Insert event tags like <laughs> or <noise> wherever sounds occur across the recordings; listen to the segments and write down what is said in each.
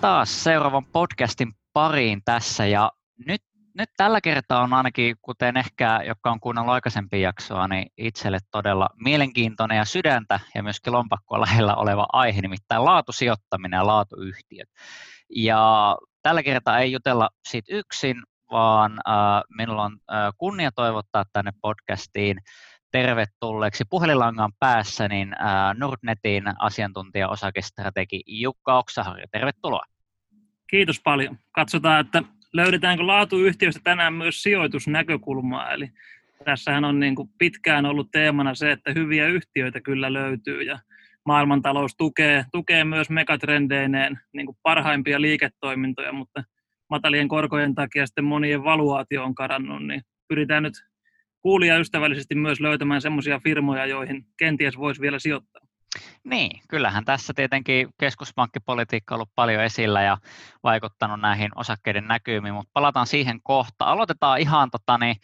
taas seuraavan podcastin pariin tässä ja nyt, nyt tällä kertaa on ainakin, kuten ehkä, jotka on kuunnellut aikaisempia jaksoa, niin itselle todella mielenkiintoinen ja sydäntä ja myöskin lompakkoa <laughs> lähellä oleva aihe, nimittäin laatusijoittaminen ja laatuyhtiöt. Ja tällä kertaa ei jutella siitä yksin, vaan äh, minulla on äh, kunnia toivottaa tänne podcastiin tervetulleeksi puhelinlangan päässä niin Nordnetin asiantuntija osakestrategi Jukka Oksaharju. Tervetuloa. Kiitos paljon. Katsotaan, että löydetäänkö laatuyhtiöstä tänään myös sijoitusnäkökulmaa. Eli tässähän on niin kuin pitkään ollut teemana se, että hyviä yhtiöitä kyllä löytyy ja maailmantalous tukee, tukee myös megatrendeineen niin kuin parhaimpia liiketoimintoja, mutta matalien korkojen takia sitten monien valuaatio on karannut, niin pyritään nyt kuulija ystävällisesti myös löytämään semmoisia firmoja, joihin kenties voisi vielä sijoittaa. Niin, kyllähän tässä tietenkin keskuspankkipolitiikka on ollut paljon esillä ja vaikuttanut näihin osakkeiden näkymiin, mutta palataan siihen kohta. Aloitetaan ihan tota, niin,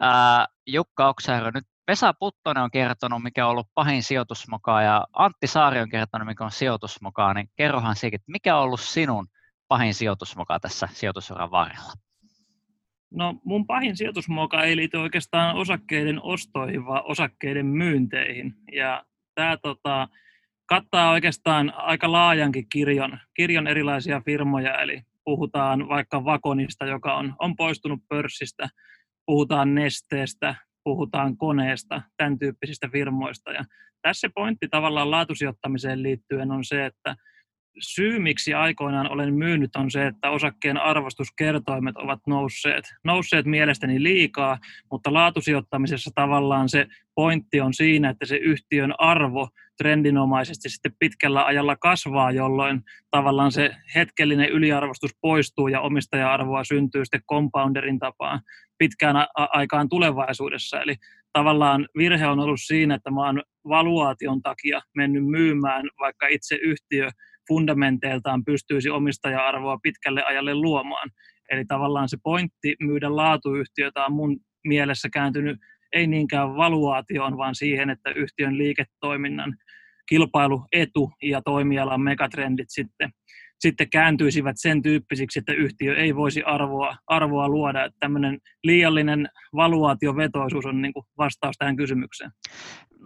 ää, Jukka Oksajärvi, nyt Vesa Puttonen on kertonut, mikä on ollut pahin sijoitusmoka ja Antti Saari on kertonut, mikä on sijoitusmoka, niin kerrohan että mikä on ollut sinun pahin sijoitusmoka tässä sijoitusuran varrella? No mun pahin sijoitusmuoka ei liity oikeastaan osakkeiden ostoihin, vaan osakkeiden myynteihin. Ja tämä tota, kattaa oikeastaan aika laajankin kirjon, kirjon erilaisia firmoja, eli puhutaan vaikka Vakonista, joka on, on poistunut pörssistä, puhutaan Nesteestä, puhutaan koneesta, tämän tyyppisistä firmoista. Ja tässä se pointti tavallaan laatusijoittamiseen liittyen on se, että syy, miksi aikoinaan olen myynyt, on se, että osakkeen arvostuskertoimet ovat nousseet, nousseet mielestäni liikaa, mutta laatusijoittamisessa tavallaan se pointti on siinä, että se yhtiön arvo trendinomaisesti sitten pitkällä ajalla kasvaa, jolloin tavallaan se hetkellinen yliarvostus poistuu ja omistaja-arvoa syntyy sitten compounderin tapaan pitkään aikaan tulevaisuudessa. Eli tavallaan virhe on ollut siinä, että mä oon valuaation takia mennyt myymään, vaikka itse yhtiö fundamenteiltaan pystyisi omistaja-arvoa pitkälle ajalle luomaan. Eli tavallaan se pointti myydä laatuyhtiötä on mun mielessä kääntynyt ei niinkään valuaatioon, vaan siihen, että yhtiön liiketoiminnan kilpailuetu ja toimialan megatrendit sitten sitten kääntyisivät sen tyyppisiksi, että yhtiö ei voisi arvoa, arvoa luoda. Että tämmöinen liiallinen valuaatiovetoisuus on niin vastaus tähän kysymykseen.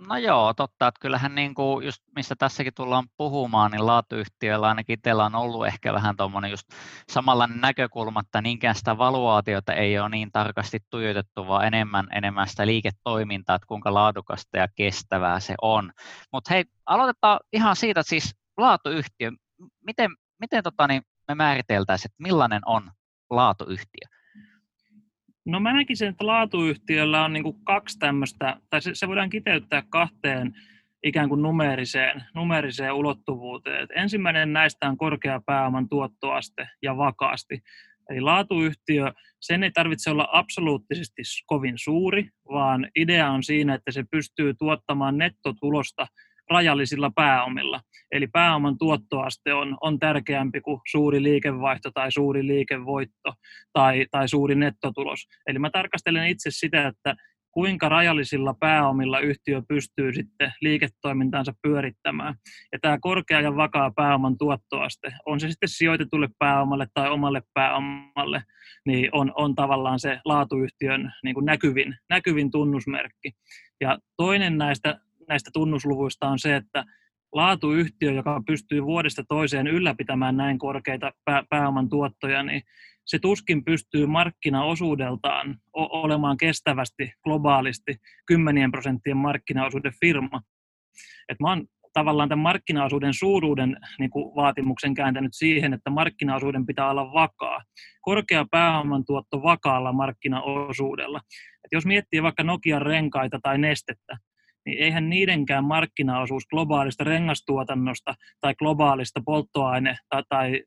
No joo, totta, että kyllähän niin kuin just mistä tässäkin tullaan puhumaan, niin laatuyhtiöillä ainakin itsellä on ollut ehkä vähän tuommoinen just samalla näkökulma, että niinkään sitä valuaatiota ei ole niin tarkasti tuijotettu, vaan enemmän, enemmän sitä liiketoimintaa, että kuinka laadukasta ja kestävää se on. Mutta hei, aloitetaan ihan siitä, että siis laatuyhtiö, miten, miten tota, niin me määriteltäisiin, että millainen on laatuyhtiö? No mä näkisin, että laatuyhtiöllä on niin kaksi tämmöistä, tai se, se voidaan kiteyttää kahteen ikään kuin numeriseen, numeriseen ulottuvuuteen. Et ensimmäinen näistä on korkea pääoman tuottoaste ja vakaasti. Eli laatuyhtiö, sen ei tarvitse olla absoluuttisesti kovin suuri, vaan idea on siinä, että se pystyy tuottamaan nettotulosta rajallisilla pääomilla. Eli pääoman tuottoaste on, on tärkeämpi kuin suuri liikevaihto tai suuri liikevoitto tai, tai suuri nettotulos. Eli mä tarkastelen itse sitä, että kuinka rajallisilla pääomilla yhtiö pystyy sitten liiketoimintaansa pyörittämään. Ja tämä korkea ja vakaa pääoman tuottoaste, on se sitten sijoitetulle pääomalle tai omalle pääomalle, niin on, on tavallaan se laatuyhtiön niin kuin näkyvin, näkyvin tunnusmerkki. Ja toinen näistä näistä tunnusluvuista on se, että laatuyhtiö, joka pystyy vuodesta toiseen ylläpitämään näin korkeita pääoman tuottoja, niin se tuskin pystyy markkinaosuudeltaan olemaan kestävästi globaalisti kymmenien prosenttien markkinaosuuden firma. Et mä oon tavallaan tämän markkinaosuuden suuruuden niin kuin vaatimuksen kääntänyt siihen, että markkinaosuuden pitää olla vakaa. Korkea pääoman tuotto vakaalla markkinaosuudella. Et jos miettii vaikka Nokian renkaita tai nestettä, niin eihän niidenkään markkinaosuus globaalista rengastuotannosta tai globaalista polttoaine- tai, tai,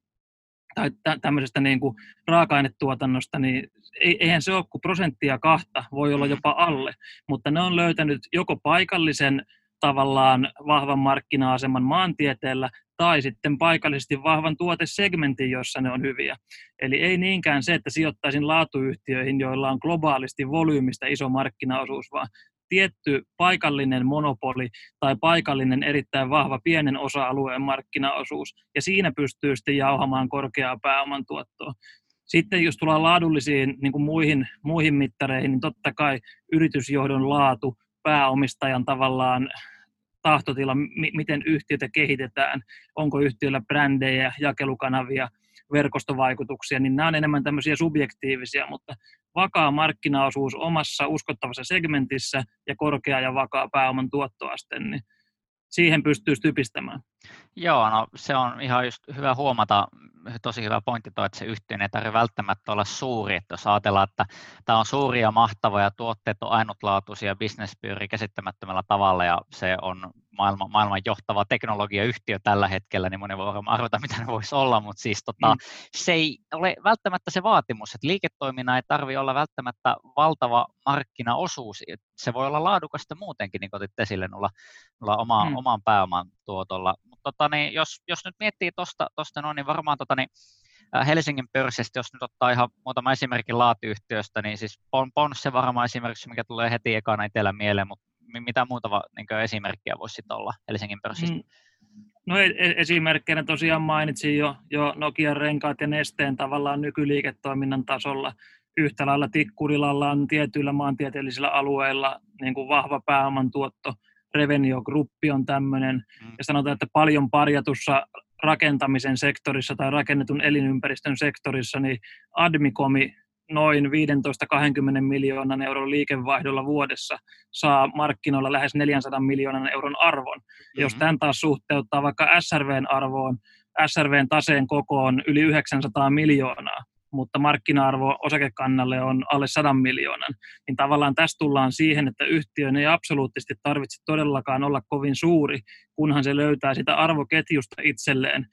tai tämmöisestä niin kuin raaka-ainetuotannosta, niin eihän se ole kuin prosenttia kahta, voi olla jopa alle, mutta ne on löytänyt joko paikallisen tavallaan vahvan markkina-aseman maantieteellä tai sitten paikallisesti vahvan tuotesegmentin, jossa ne on hyviä. Eli ei niinkään se, että sijoittaisin laatuyhtiöihin, joilla on globaalisti volyymista iso markkinaosuus, vaan tietty paikallinen monopoli tai paikallinen erittäin vahva pienen osa-alueen markkinaosuus, ja siinä pystyy sitten jauhamaan korkeaa pääoman tuottoa. Sitten jos tullaan laadullisiin niin kuin muihin, muihin mittareihin, niin totta kai yritysjohdon laatu, pääomistajan tavallaan tahtotila, miten yhtiötä kehitetään, onko yhtiöllä brändejä, jakelukanavia, verkostovaikutuksia, niin nämä on enemmän tämmöisiä subjektiivisia, mutta vakaa markkinaosuus omassa uskottavassa segmentissä ja korkea ja vakaa pääoman tuottoaste, niin siihen pystyy typistämään. Joo, no se on ihan just hyvä huomata, tosi hyvä pointti tuo, että se yhtiö ei tarvitse välttämättä olla suuri, että jos ajatellaan, että tämä on suuri ja mahtava ja tuotteet on ainutlaatuisia, business pyörii käsittämättömällä tavalla ja se on maailman, maailman johtava teknologiayhtiö tällä hetkellä, niin moni voi varmaan arvata, mitä ne voisi olla, mutta siis tota, mm. se ei ole välttämättä se vaatimus, että liiketoiminnan ei tarvitse olla välttämättä valtava markkinaosuus, se voi olla laadukasta muutenkin, niin kuin otit esille, olla, olla oma, mm. oman pääoman tuotolla, mutta tota, niin jos, jos nyt miettii tuosta noin, niin varmaan tota, niin, Helsingin pörssistä, jos nyt ottaa ihan muutama esimerkin laatuyhtiöstä, niin siis Ponsse varmaan esimerkiksi, mikä tulee heti ekana itsellä mieleen, mutta mitä muuta niin esimerkkejä voisi olla Helsingin pörssistä? Mm. No e-, e-, esimerkkeinä tosiaan mainitsin jo, jo Nokian renkaat ja nesteen tavallaan nykyliiketoiminnan tasolla. Yhtä lailla Tikkurilalla on tietyillä maantieteellisillä alueilla niin kuin vahva pääoman tuotto. Revenio Gruppi on tämmöinen. Mm. Ja sanotaan, että paljon parjatussa rakentamisen sektorissa tai rakennetun elinympäristön sektorissa, niin Admicomi noin 15-20 miljoonan euron liikevaihdolla vuodessa saa markkinoilla lähes 400 miljoonan euron arvon. Mm-hmm. Jos tämän taas suhteuttaa vaikka SRVn arvoon, SRVn taseen kokoon yli 900 miljoonaa, mutta markkina-arvo osakekannalle on alle 100 miljoonan, niin tavallaan tässä tullaan siihen, että yhtiön ei absoluuttisesti tarvitse todellakaan olla kovin suuri, kunhan se löytää sitä arvoketjusta itselleen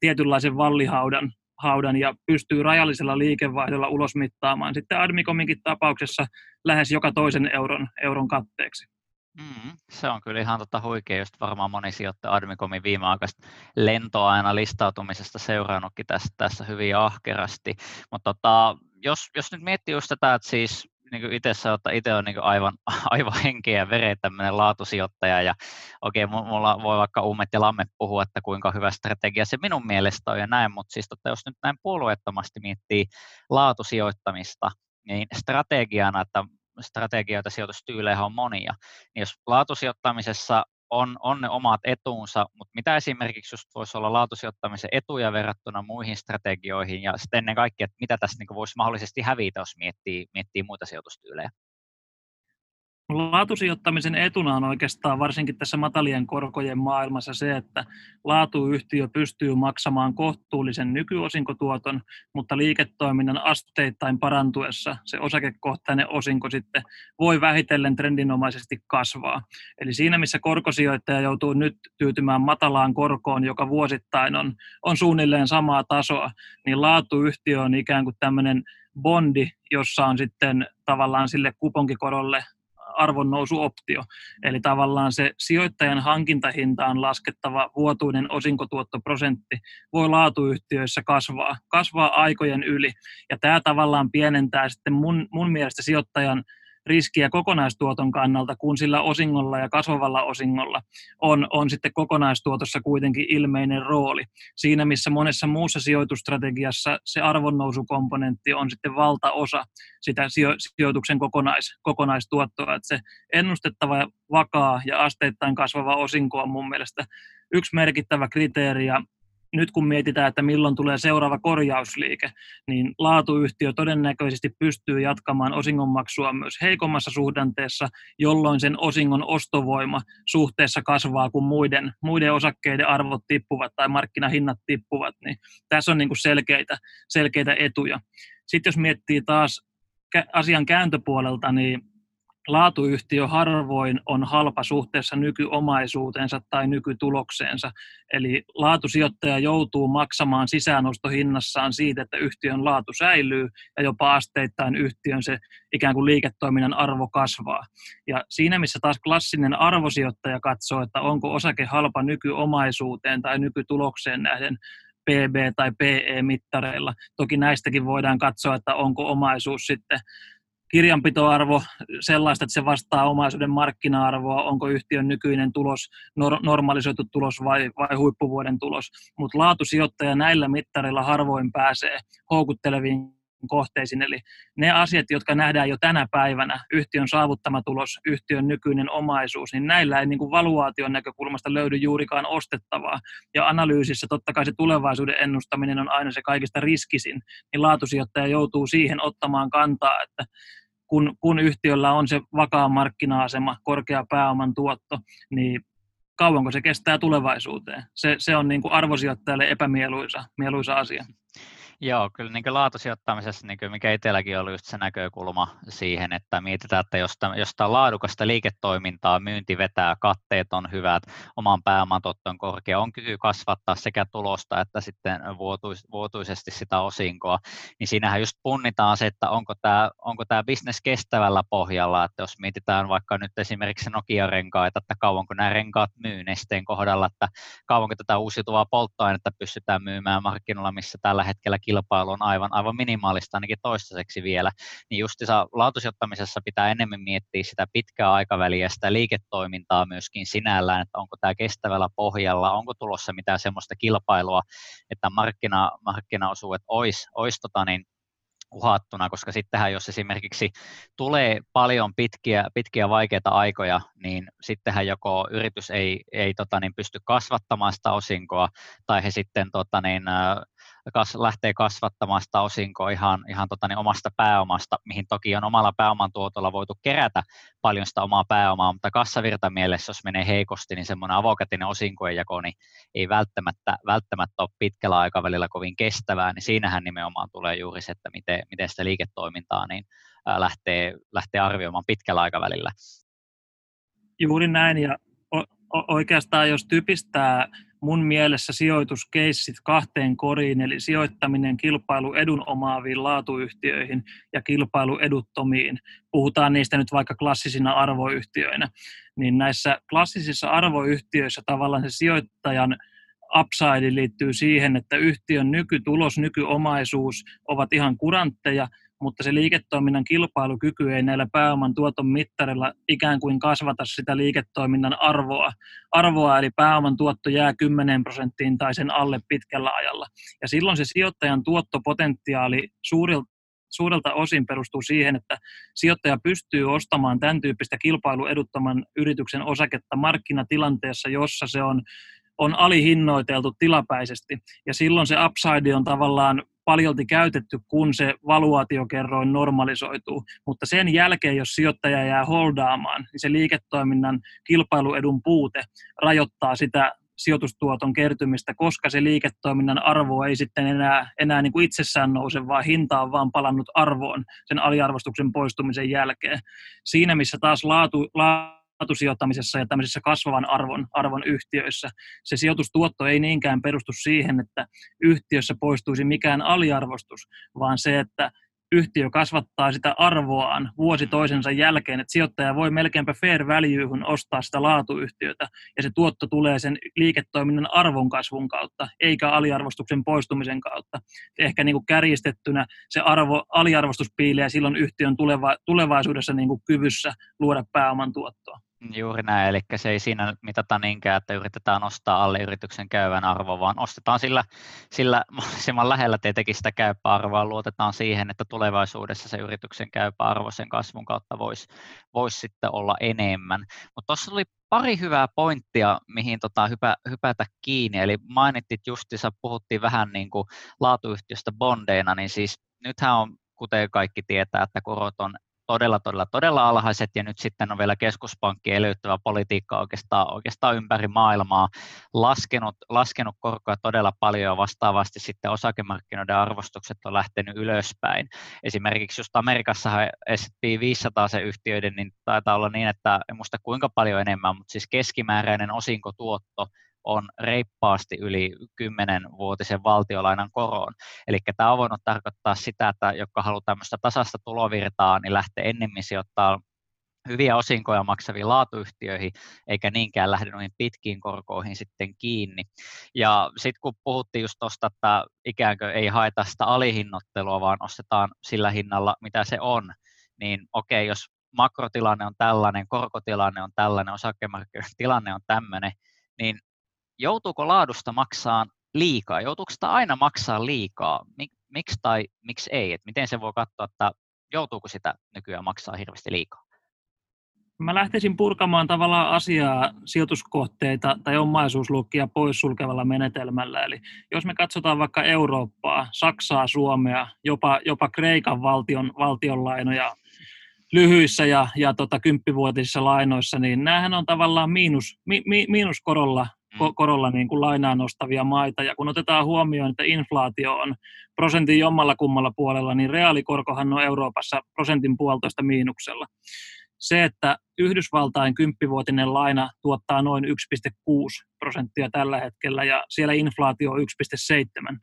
tietynlaisen vallihaudan haudan ja pystyy rajallisella liikevaihdolla ulosmittaamaan sitten Admicominkin tapauksessa lähes joka toisen euron, euron katteeksi. Mm, se on kyllä ihan tota huikea, just varmaan moni sijoittaja Admicomin viimeaikaista lentoa aina listautumisesta seurannutkin tässä, tässä hyvin ahkerasti. Mutta tota, jos, jos nyt miettii just tätä, että siis niin itse sanoo, että itse on niin aivan, <laughs> aivan henkeä ja vereä tämmöinen laatusijoittaja ja okei, okay, mulla voi vaikka ummet ja lammet puhua, että kuinka hyvä strategia se minun mielestä on ja näin, mutta siis tota, jos nyt näin puolueettomasti miettii laatusijoittamista, niin strategiana, että strategioita sijoitustyylejä on monia, niin jos laatusijoittamisessa on, on ne omat etuunsa, mutta mitä esimerkiksi just voisi olla laatusijoittamisen etuja verrattuna muihin strategioihin ja sitten ennen kaikkea, että mitä tässä niin voisi mahdollisesti hävitä, jos miettii, miettii muita sijoitustyylejä? Laatusijoittamisen etuna on oikeastaan varsinkin tässä matalien korkojen maailmassa se, että laatuyhtiö pystyy maksamaan kohtuullisen nykyosinkotuoton, mutta liiketoiminnan asteittain parantuessa se osakekohtainen osinko sitten voi vähitellen trendinomaisesti kasvaa. Eli siinä, missä korkosijoittaja joutuu nyt tyytymään matalaan korkoon, joka vuosittain on, on suunnilleen samaa tasoa, niin laatuyhtiö on ikään kuin tämmöinen bondi, jossa on sitten tavallaan sille kuponkikorolle arvonnousuoptio. Eli tavallaan se sijoittajan hankintahintaan laskettava vuotuinen osinkotuottoprosentti voi laatuyhtiöissä kasvaa, kasvaa aikojen yli. Ja tämä tavallaan pienentää sitten mun, mun mielestä sijoittajan riskiä kokonaistuoton kannalta, kun sillä osingolla ja kasvavalla osingolla on, on sitten kokonaistuotossa kuitenkin ilmeinen rooli. Siinä, missä monessa muussa sijoitustrategiassa se arvonnousukomponentti on sitten valtaosa sitä sijoituksen kokonais, kokonaistuottoa. Että se ennustettava, vakaa ja asteittain kasvava osinko on mun mielestä yksi merkittävä kriteeri ja nyt kun mietitään, että milloin tulee seuraava korjausliike, niin laatuyhtiö todennäköisesti pystyy jatkamaan osingonmaksua myös heikommassa suhdanteessa, jolloin sen osingon ostovoima suhteessa kasvaa, kun muiden, muiden osakkeiden arvot tippuvat tai markkinahinnat tippuvat. Niin tässä on niin kuin selkeitä, selkeitä etuja. Sitten jos miettii taas asian kääntöpuolelta, niin laatuyhtiö harvoin on halpa suhteessa nykyomaisuutensa tai nykytulokseensa. Eli laatusijoittaja joutuu maksamaan sisäänostohinnassaan siitä, että yhtiön laatu säilyy ja jopa asteittain yhtiön se ikään kuin liiketoiminnan arvo kasvaa. Ja siinä, missä taas klassinen arvosijoittaja katsoo, että onko osake halpa nykyomaisuuteen tai nykytulokseen nähden, PB- tai PE-mittareilla. Toki näistäkin voidaan katsoa, että onko omaisuus sitten kirjanpitoarvo sellaista, että se vastaa omaisuuden markkina-arvoa, onko yhtiön nykyinen tulos normalisoitu tulos vai, vai huippuvuoden tulos. Mutta laatusijoittaja näillä mittareilla harvoin pääsee houkutteleviin kohteisiin. Eli ne asiat, jotka nähdään jo tänä päivänä, yhtiön saavuttama tulos, yhtiön nykyinen omaisuus, niin näillä ei niin kuin valuaation näkökulmasta löydy juurikaan ostettavaa. Ja analyysissä totta kai se tulevaisuuden ennustaminen on aina se kaikista riskisin, niin laatusijoittaja joutuu siihen ottamaan kantaa, että kun, kun yhtiöllä on se vakaa markkina-asema, korkea pääoman tuotto, niin kauanko se kestää tulevaisuuteen. Se, se on niin kuin arvosijoittajalle epämieluisa mieluisa asia. Joo, kyllä niin laatusijoittamisessa, niin kuin mikä itselläkin oli just se näkökulma siihen, että mietitään, että jos, jos tämä laadukasta liiketoimintaa, myynti vetää, katteet on hyvät, oman pääoman on korkea, on kyky kasvattaa sekä tulosta että sitten vuotuis, vuotuisesti sitä osinkoa, niin siinähän just punnitaan se, että onko tämä, onko tämä business kestävällä pohjalla, että jos mietitään vaikka nyt esimerkiksi Nokia-renkaita, että kauanko nämä renkaat myy nesteen kohdalla, että kauanko tätä uusiutuvaa polttoainetta pystytään myymään markkinoilla, missä tällä hetkellä kilpailu on aivan, aivan minimaalista ainakin toistaiseksi vielä, niin justissa laatusijoittamisessa pitää enemmän miettiä sitä pitkää aikaväliä, sitä liiketoimintaa myöskin sinällään, että onko tämä kestävällä pohjalla, onko tulossa mitään semmoista kilpailua, että markkina, markkinaosuudet olisi, olisi tota niin, uhattuna, koska sittenhän jos esimerkiksi tulee paljon pitkiä, pitkiä vaikeita aikoja, niin sittenhän joko yritys ei, ei tota niin, pysty kasvattamaan sitä osinkoa, tai he sitten tota niin, kas, lähtee kasvattamaan sitä osinkoa ihan, ihan tota niin, omasta pääomasta, mihin toki on omalla pääoman tuotolla voitu kerätä paljon sitä omaa pääomaa, mutta kassavirta mielessä, jos menee heikosti, niin semmoinen avokätinen osinkojen jako niin ei välttämättä, välttämättä ole pitkällä aikavälillä kovin kestävää, niin siinähän nimenomaan tulee juuri se, että miten, miten sitä liiketoimintaa niin, lähtee, lähtee arvioimaan pitkällä aikavälillä. Juuri näin, ja oikeastaan jos typistää mun mielessä sijoituskeissit kahteen koriin, eli sijoittaminen kilpailuedun omaaviin laatuyhtiöihin ja kilpailueduttomiin. Puhutaan niistä nyt vaikka klassisina arvoyhtiöinä. Niin näissä klassisissa arvoyhtiöissä tavallaan se sijoittajan upside liittyy siihen, että yhtiön nykytulos, nykyomaisuus ovat ihan kurantteja, mutta se liiketoiminnan kilpailukyky ei näillä pääoman tuoton mittarilla ikään kuin kasvata sitä liiketoiminnan arvoa, arvoa eli pääoman tuotto jää 10 prosenttiin tai sen alle pitkällä ajalla. Ja silloin se sijoittajan tuottopotentiaali suurilta suurelta osin perustuu siihen, että sijoittaja pystyy ostamaan tämän tyyppistä kilpailueduttoman yrityksen osaketta markkinatilanteessa, jossa se on on alihinnoiteltu tilapäisesti. Ja silloin se upside on tavallaan paljolti käytetty, kun se valuaatiokerroin normalisoituu. Mutta sen jälkeen, jos sijoittaja jää holdaamaan, niin se liiketoiminnan kilpailuedun puute rajoittaa sitä sijoitustuoton kertymistä, koska se liiketoiminnan arvo ei sitten enää, enää niin kuin itsessään nouse, vaan hinta on vaan palannut arvoon sen aliarvostuksen poistumisen jälkeen. Siinä, missä taas laatu, laatu laatusijoittamisessa ja tämmöisissä kasvavan arvon, arvon yhtiöissä. Se sijoitustuotto ei niinkään perustu siihen, että yhtiössä poistuisi mikään aliarvostus, vaan se, että yhtiö kasvattaa sitä arvoaan vuosi toisensa jälkeen, että sijoittaja voi melkeinpä fair valuehun ostaa sitä laatuyhtiötä, ja se tuotto tulee sen liiketoiminnan arvon kasvun kautta, eikä aliarvostuksen poistumisen kautta. Ehkä niin kuin kärjistettynä se arvo, aliarvostus piilee silloin yhtiön tuleva, tulevaisuudessa niin kuin kyvyssä luoda pääoman tuottoa. Juuri näin, eli se ei siinä mitata niinkään, että yritetään nostaa alle yrityksen käyvän arvo, vaan ostetaan sillä, sillä mahdollisimman lähellä tietenkin sitä käypää arvoa, luotetaan siihen, että tulevaisuudessa se yrityksen käypä arvo sen kasvun kautta voisi vois sitten olla enemmän. Mutta tuossa tuli pari hyvää pointtia, mihin tota hypä, hypätä kiinni, eli mainittit justissa, puhuttiin vähän niin kuin laatuyhtiöstä bondeina, niin siis nythän on kuten kaikki tietää, että korot on todella, todella, todella alhaiset ja nyt sitten on vielä keskuspankki elvyttävä politiikka oikeastaan, oikeastaan ympäri maailmaa laskenut, laskenut korkoa todella paljon ja vastaavasti sitten osakemarkkinoiden arvostukset on lähtenyt ylöspäin. Esimerkiksi just Amerikassa S&P 500 se yhtiöiden, niin taitaa olla niin, että en muista kuinka paljon enemmän, mutta siis keskimääräinen osinkotuotto on reippaasti yli 10-vuotisen valtiolainan koron. Eli tämä on voinut tarkoittaa sitä, että jotka haluaa tämmöistä tasasta tulovirtaa, niin lähtee ennemmin sijoittaa hyviä osinkoja maksaviin laatuyhtiöihin, eikä niinkään lähde noihin pitkiin korkoihin sitten kiinni. Ja sitten kun puhuttiin just tuosta, että ikään kuin ei haeta sitä alihinnottelua, vaan ostetaan sillä hinnalla, mitä se on, niin okei, jos makrotilanne on tällainen, korkotilanne on tällainen, osakemarkkinoiden tilanne on tämmöinen, niin joutuuko laadusta maksaa liikaa? Joutuuko sitä aina maksaa liikaa? Mik, miksi tai miksi ei? Et miten se voi katsoa, että joutuuko sitä nykyään maksaa hirveästi liikaa? Mä lähtisin purkamaan tavallaan asiaa sijoituskohteita tai omaisuusluokkia poissulkevalla menetelmällä. Eli jos me katsotaan vaikka Eurooppaa, Saksaa, Suomea, jopa, jopa Kreikan valtion, valtionlainoja lyhyissä ja, ja tota, kymppivuotisissa lainoissa, niin näähän on tavallaan miinus, mi, mi, miinuskorolla. Korolla niin kuin lainaa nostavia maita. Ja kun otetaan huomioon, että inflaatio on prosentin jommalla kummalla puolella, niin reaalikorkohan on Euroopassa prosentin puolitoista miinuksella se, että Yhdysvaltain kymppivuotinen laina tuottaa noin 1,6 prosenttia tällä hetkellä ja siellä inflaatio on 1,7.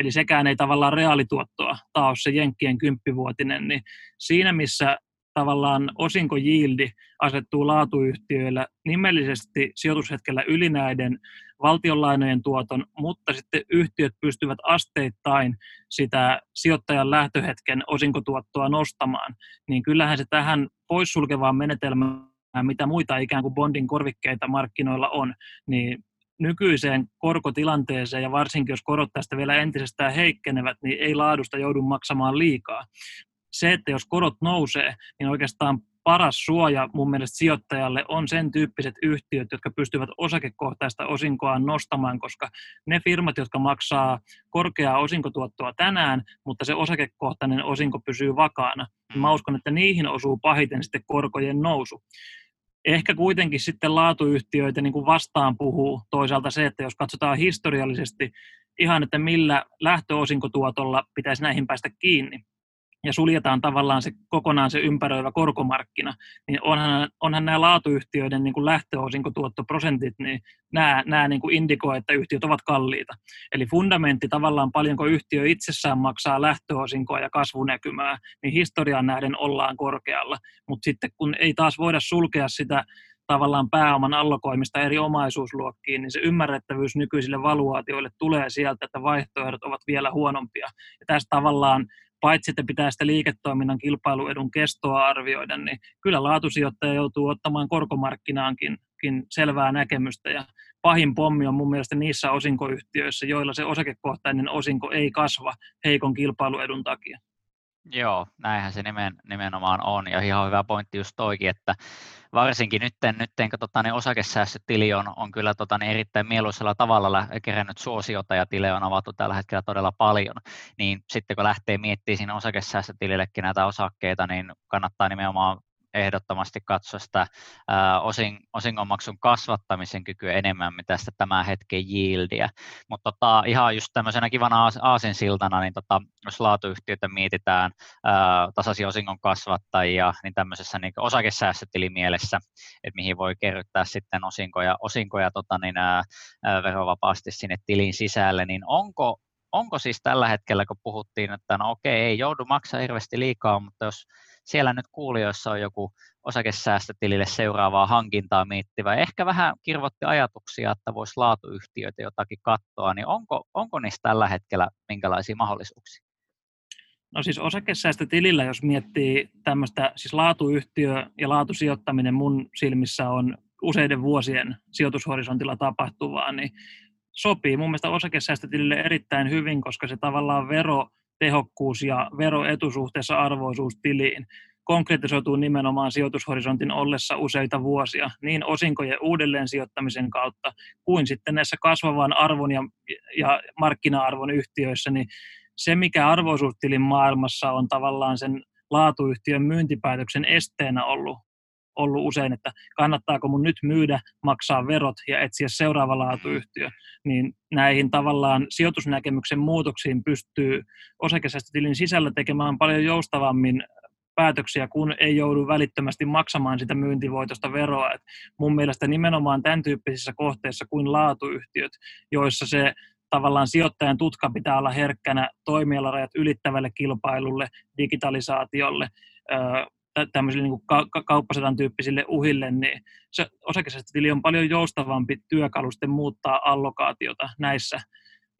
Eli sekään ei tavallaan reaalituottoa taas se Jenkkien kymppivuotinen, niin siinä missä tavallaan osinko yieldi asettuu laatuyhtiöillä nimellisesti sijoitushetkellä yli näiden valtionlainojen tuoton, mutta sitten yhtiöt pystyvät asteittain sitä sijoittajan lähtöhetken osinkotuottoa nostamaan, niin kyllähän se tähän poissulkevaan menetelmään, mitä muita ikään kuin bondin korvikkeita markkinoilla on, niin nykyiseen korkotilanteeseen ja varsinkin jos korot tästä vielä entisestään heikkenevät, niin ei laadusta joudu maksamaan liikaa se, että jos korot nousee, niin oikeastaan paras suoja mun mielestä sijoittajalle on sen tyyppiset yhtiöt, jotka pystyvät osakekohtaista osinkoa nostamaan, koska ne firmat, jotka maksaa korkeaa osinkotuottoa tänään, mutta se osakekohtainen osinko pysyy vakaana, niin mä uskon, että niihin osuu pahiten sitten korkojen nousu. Ehkä kuitenkin sitten laatuyhtiöitä niin kuin vastaan puhuu toisaalta se, että jos katsotaan historiallisesti ihan, että millä lähtöosinkotuotolla pitäisi näihin päästä kiinni, ja suljetaan tavallaan se kokonaan se ympäröivä korkomarkkina, niin onhan, onhan nämä laatuyhtiöiden niin kuin lähtöosinkotuottoprosentit, niin nämä, nämä niin kuin indikoi, että yhtiöt ovat kalliita. Eli fundamentti tavallaan paljonko yhtiö itsessään maksaa lähtöosinkoa ja kasvunäkymää, niin historiaan nähden ollaan korkealla. Mutta sitten kun ei taas voida sulkea sitä tavallaan pääoman allokoimista eri omaisuusluokkiin, niin se ymmärrettävyys nykyisille valuaatioille tulee sieltä, että vaihtoehdot ovat vielä huonompia. Ja tässä tavallaan paitsi että pitää sitä liiketoiminnan kilpailuedun kestoa arvioida, niin kyllä laatusijoittaja joutuu ottamaan korkomarkkinaankin selvää näkemystä ja pahin pommi on mun mielestä niissä osinkoyhtiöissä, joilla se osakekohtainen osinko ei kasva heikon kilpailuedun takia. Joo, näinhän se nimen, nimenomaan on. Ja ihan hyvä pointti just toikin, että varsinkin nyt, nyt kun tota, niin osakesäästötili on, on kyllä tota, niin erittäin mieluisella tavalla kerännyt suosiota ja tile on avattu tällä hetkellä todella paljon, niin sitten kun lähtee miettimään siinä osakesäästötilillekin näitä osakkeita, niin kannattaa nimenomaan ehdottomasti katsoa sitä osin, osingonmaksun kasvattamisen kykyä enemmän, mitä sitä tämän hetken yieldiä. Mutta tota, ihan just tämmöisenä kivana aasinsiltana, niin tota, jos laatuyhtiöitä mietitään ää, tasaisia osingon kasvattajia, niin tämmöisessä niin osakesäästötilimielessä, että mihin voi kerryttää sitten osinkoja, osinkoja tota, niin, ää, verovapaasti sinne tilin sisälle, niin onko onko siis tällä hetkellä, kun puhuttiin, että no okei, ei joudu maksaa hirveästi liikaa, mutta jos siellä nyt kuulijoissa on joku osakesäästötilille seuraavaa hankintaa miettivä, ehkä vähän kirvotti ajatuksia, että voisi laatuyhtiöitä jotakin katsoa, niin onko, onko niissä tällä hetkellä minkälaisia mahdollisuuksia? No siis osakesäästötilillä, jos miettii tämmöistä, siis laatuyhtiö ja laatusijoittaminen mun silmissä on useiden vuosien sijoitushorisontilla tapahtuvaa, niin sopii mun mielestä osakesäästötilille erittäin hyvin, koska se tavallaan vero tehokkuus ja veroetu suhteessa arvoisuustiliin konkretisoituu nimenomaan sijoitushorisontin ollessa useita vuosia, niin osinkojen uudelleen sijoittamisen kautta kuin sitten näissä kasvavan arvon ja, ja markkina-arvon yhtiöissä, niin se, mikä arvoisuustilin maailmassa on tavallaan sen laatuyhtiön myyntipäätöksen esteenä ollut ollut usein, että kannattaako mun nyt myydä, maksaa verot ja etsiä seuraava laatuyhtiö, niin näihin tavallaan sijoitusnäkemyksen muutoksiin pystyy osakesäästötilin sisällä tekemään paljon joustavammin päätöksiä, kun ei joudu välittömästi maksamaan sitä myyntivoitosta veroa. Et mun mielestä nimenomaan tämän tyyppisissä kohteissa kuin laatuyhtiöt, joissa se tavallaan sijoittajan tutka pitää olla herkkänä toimialarajat ylittävälle kilpailulle, digitalisaatiolle, tämmöisille niin ka- kauppasodan tyyppisille uhille, niin se osakesäästötili on paljon joustavampi työkalu sitten muuttaa allokaatiota näissä,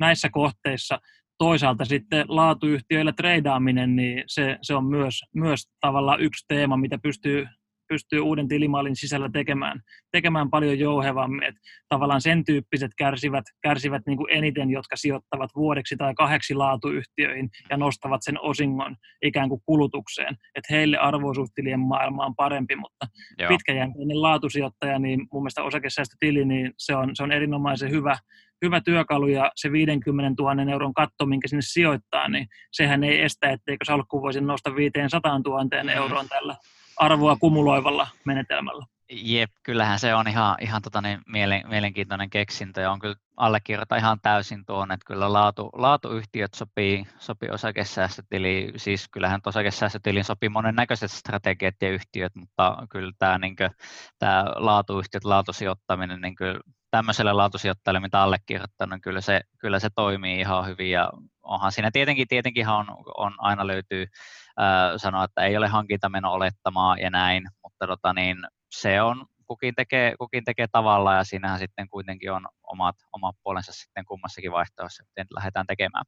näissä kohteissa. toisaalta sitten laatuyhtiöillä treidaaminen, niin se, se on myös, myös tavallaan yksi teema, mitä pystyy pystyy uuden tilimallin sisällä tekemään, tekemään paljon jouhevammin. Et tavallaan sen tyyppiset kärsivät, kärsivät niin kuin eniten, jotka sijoittavat vuodeksi tai kahdeksi laatuyhtiöihin ja nostavat sen osingon ikään kuin kulutukseen. Että heille arvoisuustilien maailma on parempi, mutta Joo. pitkäjänteinen laatusijoittaja, niin mun mielestä osakesäästötili, niin se on, se on erinomaisen hyvä, hyvä työkalu ja se 50 000 euron katto, minkä sinne sijoittaa, niin sehän ei estä, etteikö salkku voisi nousta 500 000 mm. euroon tällä arvoa kumuloivalla menetelmällä. Jep, kyllähän se on ihan, ihan tota niin, mielenkiintoinen keksintö ja on kyllä allekirjoita ihan täysin tuon, että kyllä laatu, laatuyhtiöt sopii, sopii osakesäästötili, siis kyllähän osakesäästötilin sopii monennäköiset strategiat ja yhtiöt, mutta kyllä tämä, niin kuin, tämä laatuyhtiöt, laatusijoittaminen, niin kyllä tämmöiselle laatusijoittajalle, mitä allekirjoittanut, kyllä se, kyllä se toimii ihan hyvin ja onhan siinä tietenkin, tietenkin on, on aina löytyy äh, sanoa, että ei ole hankintameno olettamaa ja näin, mutta tota niin, se on, kukin tekee, kukin tekee tavalla ja siinähän sitten kuitenkin on omat, omat puolensa sitten kummassakin vaihtoehdossa, miten lähdetään tekemään.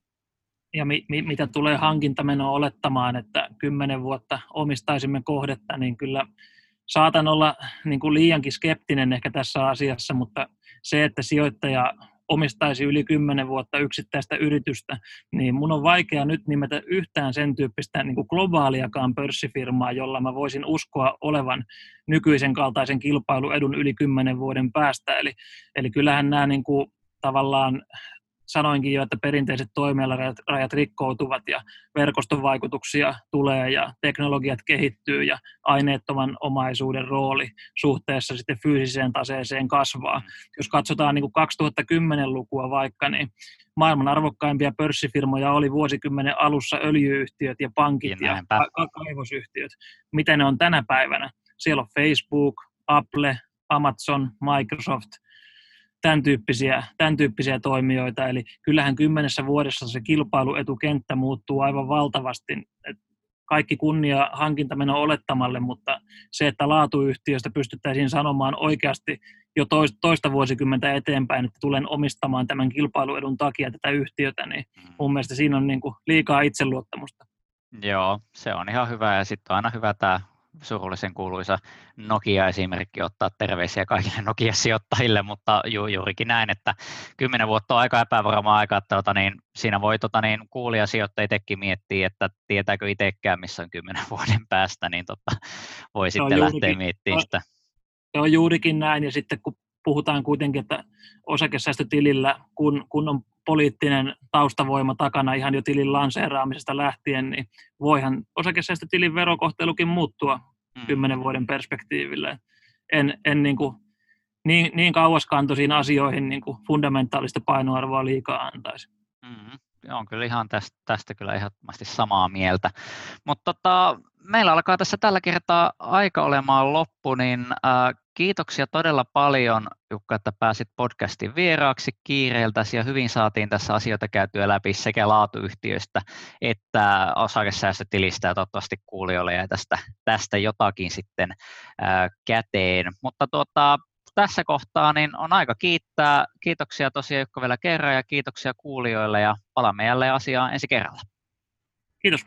Ja mi, mi, mitä tulee hankintamenoa olettamaan, että kymmenen vuotta omistaisimme kohdetta, niin kyllä saatan olla niin kuin liiankin skeptinen ehkä tässä asiassa, mutta se, että sijoittaja omistaisi yli 10 vuotta yksittäistä yritystä, niin mun on vaikea nyt nimetä yhtään sen tyyppistä niin kuin globaaliakaan pörssifirmaa, jolla mä voisin uskoa olevan nykyisen kaltaisen kilpailuedun yli 10 vuoden päästä. Eli, eli kyllähän nämä niin kuin, tavallaan sanoinkin jo, että perinteiset toimialarajat rikkoutuvat ja verkostovaikutuksia tulee ja teknologiat kehittyy ja aineettoman omaisuuden rooli suhteessa sitten fyysiseen taseeseen kasvaa. Jos katsotaan niin kuin 2010-lukua vaikka, niin maailman arvokkaimpia pörssifirmoja oli vuosikymmenen alussa öljyyhtiöt ja pankit ja, ja kaivosyhtiöt. Miten ne on tänä päivänä? Siellä on Facebook, Apple, Amazon, Microsoft – tämän tyyppisiä, tämän tyyppisiä toimijoita. Eli kyllähän kymmenessä vuodessa se kilpailuetukenttä muuttuu aivan valtavasti. Et kaikki kunnia hankintameno olettamalle, mutta se, että laatuyhtiöstä pystyttäisiin sanomaan oikeasti jo toista vuosikymmentä eteenpäin, että tulen omistamaan tämän kilpailuedun takia tätä yhtiötä, niin mm. mun mielestä siinä on niin kuin liikaa itseluottamusta. Joo, se on ihan hyvä ja sitten on aina hyvä tämä surullisen kuuluisa Nokia-esimerkki ottaa terveisiä kaikille Nokia-sijoittajille, mutta ju, juurikin näin, että kymmenen vuotta on aika epävarma aika, että tota, niin, siinä voi tota, niin, kuulia sijoittajia itsekin miettiä, että tietääkö itsekään, missä on kymmenen <laughs> vuoden päästä, niin tota, voi sitten juurikin, lähteä miettimään sitä. Se on juurikin näin, ja sitten kun puhutaan kuitenkin, että osakesäästötilillä, kun, kun on poliittinen taustavoima takana ihan jo tilin lanseeraamisesta lähtien, niin voihan osakesäästötilin verokohtelukin muuttua mm. kymmenen vuoden perspektiivillä. En, en niin, kuin, niin, niin kauaskantoisiin asioihin niin kuin fundamentaalista painoarvoa liikaa antaisi. Mm on kyllä ihan tästä, tästä kyllä ehdottomasti samaa mieltä. Mutta tota, meillä alkaa tässä tällä kertaa aika olemaan loppu, niin äh, kiitoksia todella paljon Jukka, että pääsit podcastin vieraaksi kiireiltäsi ja hyvin saatiin tässä asioita käytyä läpi sekä laatuyhtiöistä että osakesäästötilistä ja toivottavasti kuulijoille ja tästä, tästä jotakin sitten äh, käteen. Mutta tuota, tässä kohtaa niin on aika kiittää. Kiitoksia tosiaan Jukka vielä kerran ja kiitoksia kuulijoille ja palaamme jälleen asiaan ensi kerralla. Kiitos.